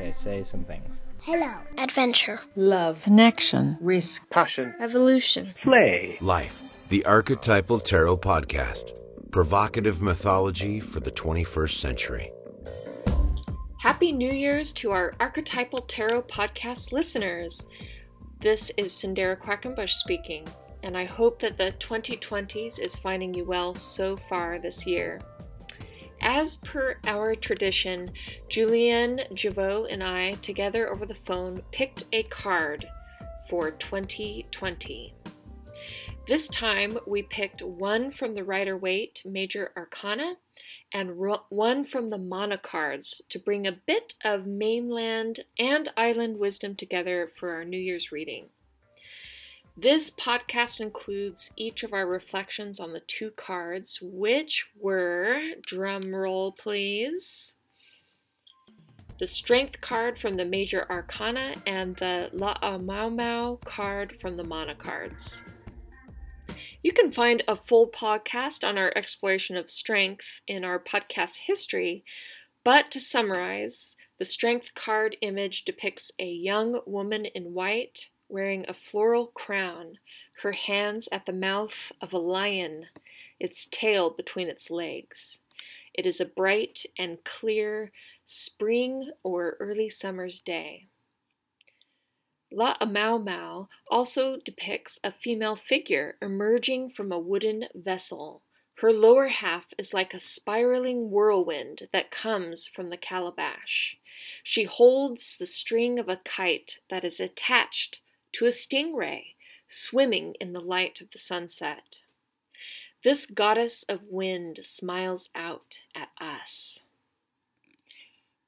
Okay, say some things. Hello. Adventure. Love. Connection. Risk. Passion. Evolution. Play. Life. The Archetypal Tarot Podcast. Provocative mythology for the 21st century. Happy New Year's to our Archetypal Tarot Podcast listeners. This is Cyndera Quackenbush speaking, and I hope that the 2020s is finding you well so far this year. As per our tradition, Julienne Givot and I, together over the phone, picked a card for 2020. This time we picked one from the Rider Waite Major Arcana and one from the Mana Cards to bring a bit of mainland and island wisdom together for our New Year's reading. This podcast includes each of our reflections on the two cards, which were, drum roll please, the Strength card from the Major Arcana and the Laamaomao card from the Mana Cards. You can find a full podcast on our exploration of strength in our podcast history, but to summarize, the Strength card image depicts a young woman in white wearing a floral crown, her hands at the mouth of a lion, its tail between its legs. It is a bright and clear spring or early summer's day. Laamaomao also depicts a female figure emerging from a wooden vessel. Her lower half is like a spiraling whirlwind that comes from the calabash. She holds the string of a kite that is attached to a stingray swimming in the light of the sunset. This goddess of wind smiles out at us.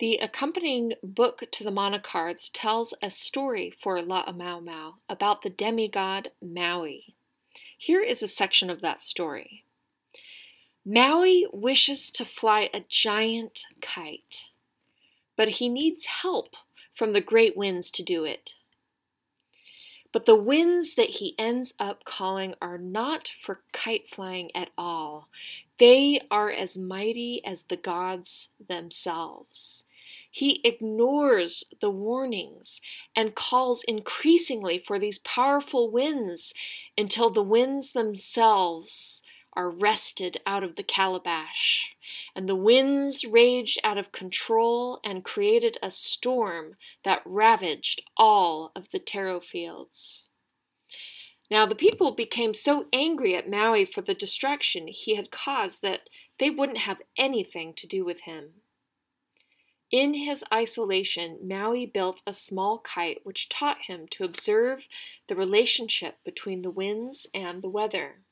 The accompanying book to the Mana Cards tells a story for Laamaomao about the demigod Maui. Here is a section of that story. Maui wishes to fly a giant kite, but he needs help from the great winds to do it. But the winds that he ends up calling are not for kite flying at all. They are as mighty as the gods themselves. He ignores the warnings and calls increasingly for these powerful winds until the winds themselves are wrested out of the calabash, and the winds raged out of control and created a storm that ravaged all of the taro fields. Now, the people became so angry at Maui for the destruction he had caused that they wouldn't have anything to do with him. In his isolation, Maui built a small kite which taught him to observe the relationship between the winds and the weather.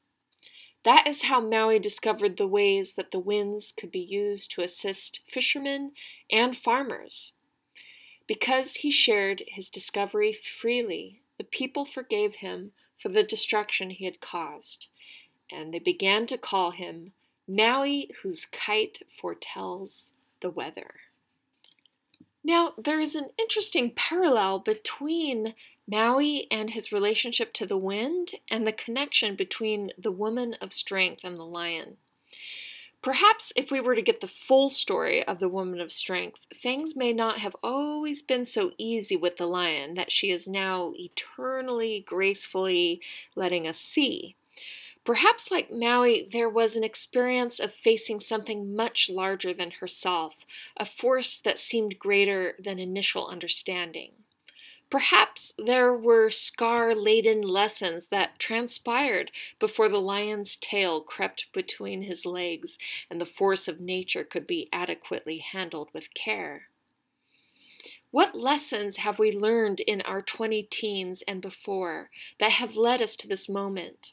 That is how Maui discovered the ways that the winds could be used to assist fishermen and farmers. Because he shared his discovery freely, the people forgave him for the destruction he had caused, and they began to call him Maui, whose kite foretells the weather. Now, there is an interesting parallel between Maui and his relationship to the wind, and the connection between the woman of strength and the lion. Perhaps if we were to get the full story of the woman of strength, things may not have always been so easy with the lion that she is now eternally gracefully letting us see. Perhaps, like Maui, there was an experience of facing something much larger than herself, a force that seemed greater than initial understanding. Perhaps there were scar laden lessons that transpired before the lion's tail crept between his legs and the force of nature could be adequately handled with care. What lessons have we learned in our 20 teens and before that have led us to this moment?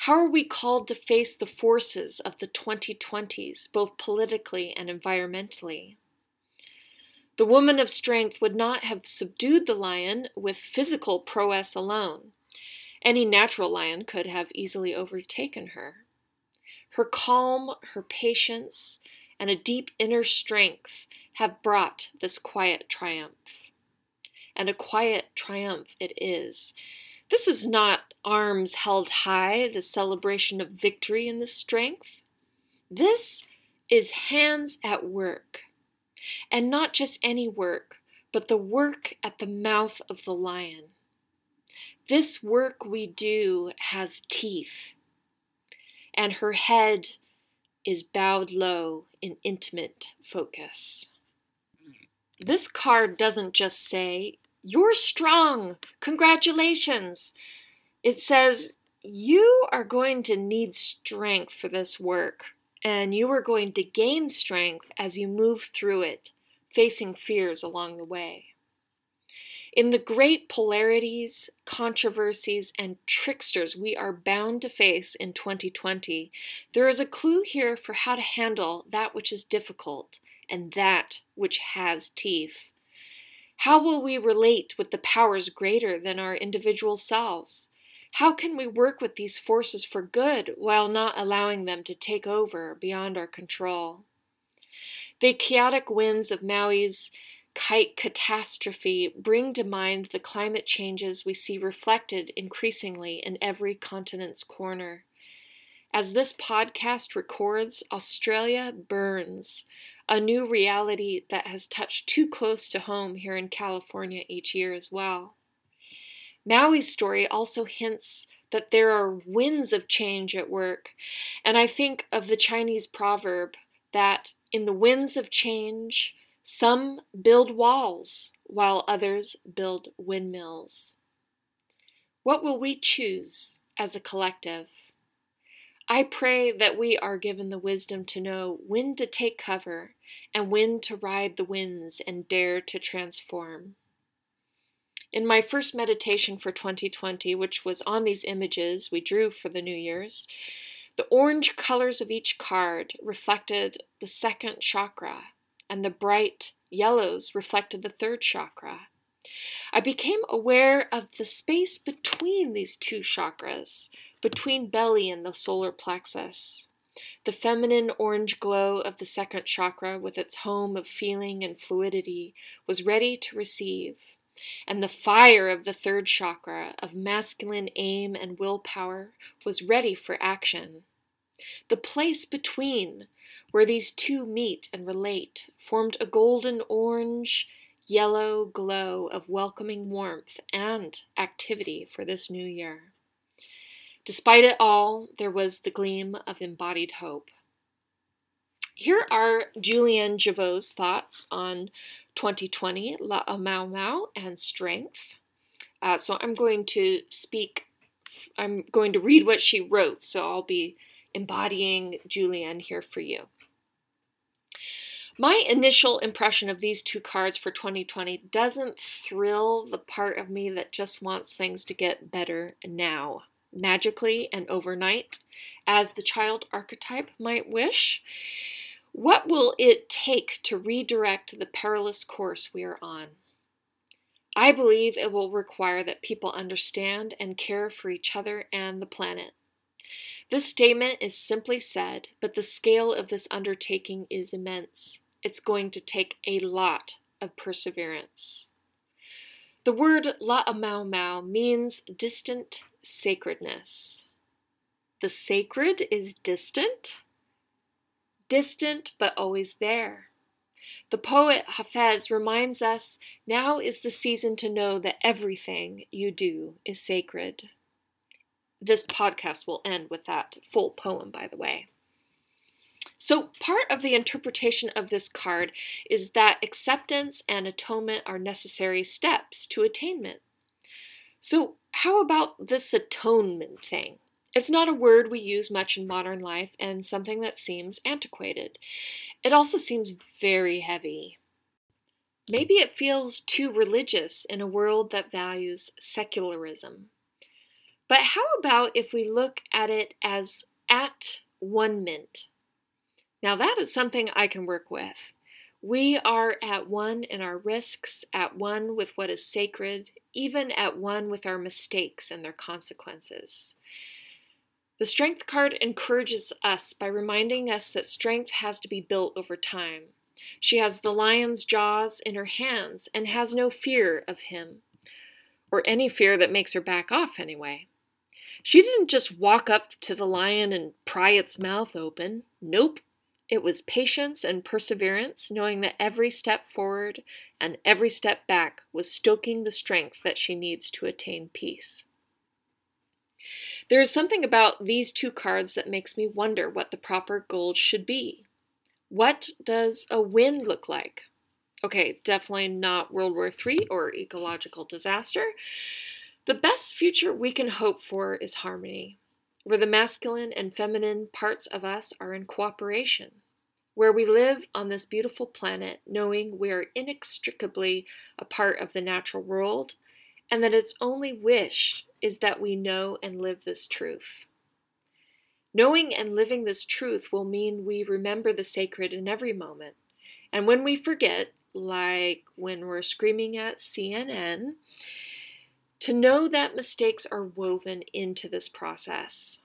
How are we called to face the forces of the 2020s, both politically and environmentally? The woman of strength would not have subdued the lion with physical prowess alone. Any natural lion could have easily overtaken her. Her calm, her patience, and a deep inner strength have brought this quiet triumph. And a quiet triumph it is. This is not arms held high the celebration of victory in the strength. This is hands at work and not just any work, but the work at the mouth of the lion. This work we do has teeth, and her head is bowed low in intimate focus. This card doesn't just say, You're strong! Congratulations! It says, You are going to need strength for this work, and you are going to gain strength as you move through it, facing fears along the way. In the great polarities, controversies, and tricksters we are bound to face in 2020, there is a clue here for how to handle that which is difficult and that which has teeth. How will we relate with the powers greater than our individual selves? How can we work with these forces for good while not allowing them to take over beyond our control? The chaotic winds of Maui's kite catastrophe bring to mind the climate changes we see reflected increasingly in every continent's corner. As this podcast records, Australia burns, a new reality that has touched too close to home here in California each year as well. Maui's story also hints that there are winds of change at work, and I think of the Chinese proverb that in the winds of change, some build walls while others build windmills. What will we choose as a collective? I pray that we are given the wisdom to know when to take cover and when to ride the winds and dare to transform. In my first meditation for 2020, which was on these images we drew for the New Year's, the orange colors of each card reflected the second chakra, and the bright yellows reflected the third chakra. I became aware of the space between these two chakras, between belly and the solar plexus. The feminine orange glow of the second chakra, with its home of feeling and fluidity, was ready to receive. And the fire of the third chakra, of masculine aim and willpower, was ready for action. The place between where these two meet and relate, formed a golden orange yellow glow of welcoming warmth and activity for this new year. Despite it all, there was the gleam of embodied hope. Here are Julienne Givot's thoughts on 2020, La Mau Mau, and strength. Uh, so I'm going to speak, I'm going to read what she wrote, so I'll be embodying Julienne here for you. My initial impression of these two cards for 2020 doesn't thrill the part of me that just wants things to get better now, magically and overnight, as the child archetype might wish. What will it take to redirect the perilous course we are on? I believe it will require that people understand and care for each other and the planet. This statement is simply said, but the scale of this undertaking is immense it's going to take a lot of perseverance. The word La Mau Mau means distant sacredness. The sacred is distant, distant but always there. The poet Hafiz reminds us now is the season to know that everything you do is sacred. This podcast will end with that full poem, by the way. So, part of the interpretation of this card is that acceptance and atonement are necessary steps to attainment. So, how about this atonement thing? It's not a word we use much in modern life and something that seems antiquated. It also seems very heavy. Maybe it feels too religious in a world that values secularism. But how about if we look at it as at one mint? Now, that is something I can work with. We are at one in our risks, at one with what is sacred, even at one with our mistakes and their consequences. The Strength card encourages us by reminding us that strength has to be built over time. She has the lion's jaws in her hands and has no fear of him, or any fear that makes her back off anyway. She didn't just walk up to the lion and pry its mouth open. Nope. It was patience and perseverance, knowing that every step forward and every step back was stoking the strength that she needs to attain peace. There is something about these two cards that makes me wonder what the proper goal should be. What does a win look like? Okay, definitely not World War III or ecological disaster. The best future we can hope for is harmony, where the masculine and feminine parts of us are in cooperation, where we live on this beautiful planet knowing we are inextricably a part of the natural world and that its only wish is that we know and live this truth. Knowing and living this truth will mean we remember the sacred in every moment. And when we forget, like when we're screaming at CNN, to know that mistakes are woven into this process.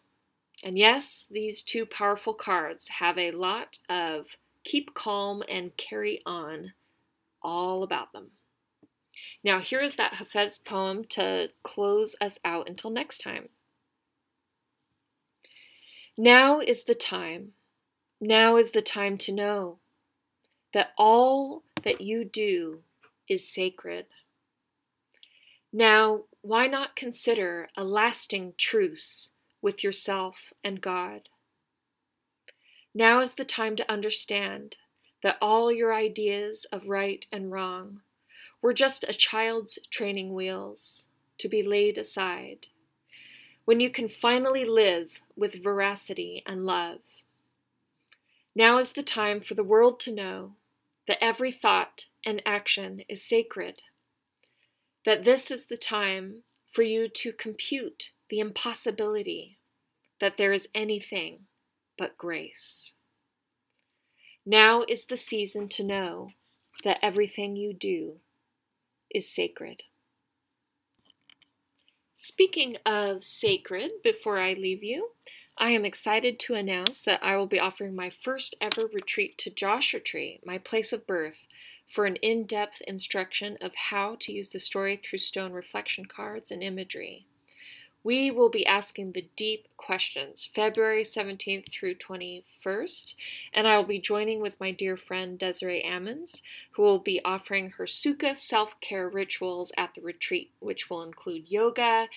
And yes, these two powerful cards have a lot of keep calm and carry on all about them. Now, here is that Hafiz poem to close us out until next time. Now is the time, now is the time to know that all that you do is sacred. Now, why not consider a lasting truce with yourself and God? Now is the time to understand that all your ideas of right and wrong were just a child's training wheels to be laid aside. When you can finally live with veracity and love. Now is the time for the world to know that every thought and action is sacred, that this is the time for you to compute the impossibility that there is anything but grace. Now is the season to know that everything you do is sacred. Speaking of sacred, before I leave you, I am excited to announce that I will be offering my first ever retreat to Joshua Tree, my place of birth, for an in depth instruction of how to use the story through stone reflection cards and imagery. We will be asking the deep questions February 17th through 21st, and I will be joining with my dear friend Desiree Ammons, who will be offering her Sukha self care rituals at the retreat, which will include yoga,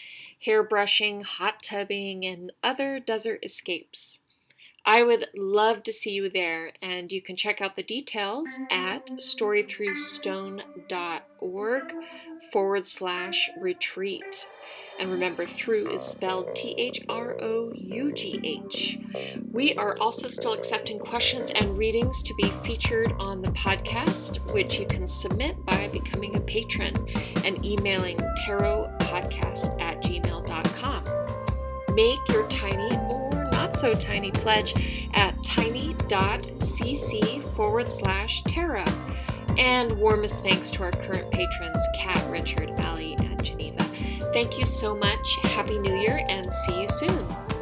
hair brushing, hot tubbing, and other desert escapes. I would love to see you there, and you can check out the details at storythroughstone.org forward slash retreat. And remember, through is spelled T H R O U G H. We are also still accepting questions and readings to be featured on the podcast, which you can submit by becoming a patron and emailing tarotpodcast at gmail.com. Make your tiny or not so tiny pledge at tiny.cc forward slash tarot. And warmest thanks to our current patrons, Kat, Richard, Ali, and Geneva. Thank you so much. Happy New Year and see you soon.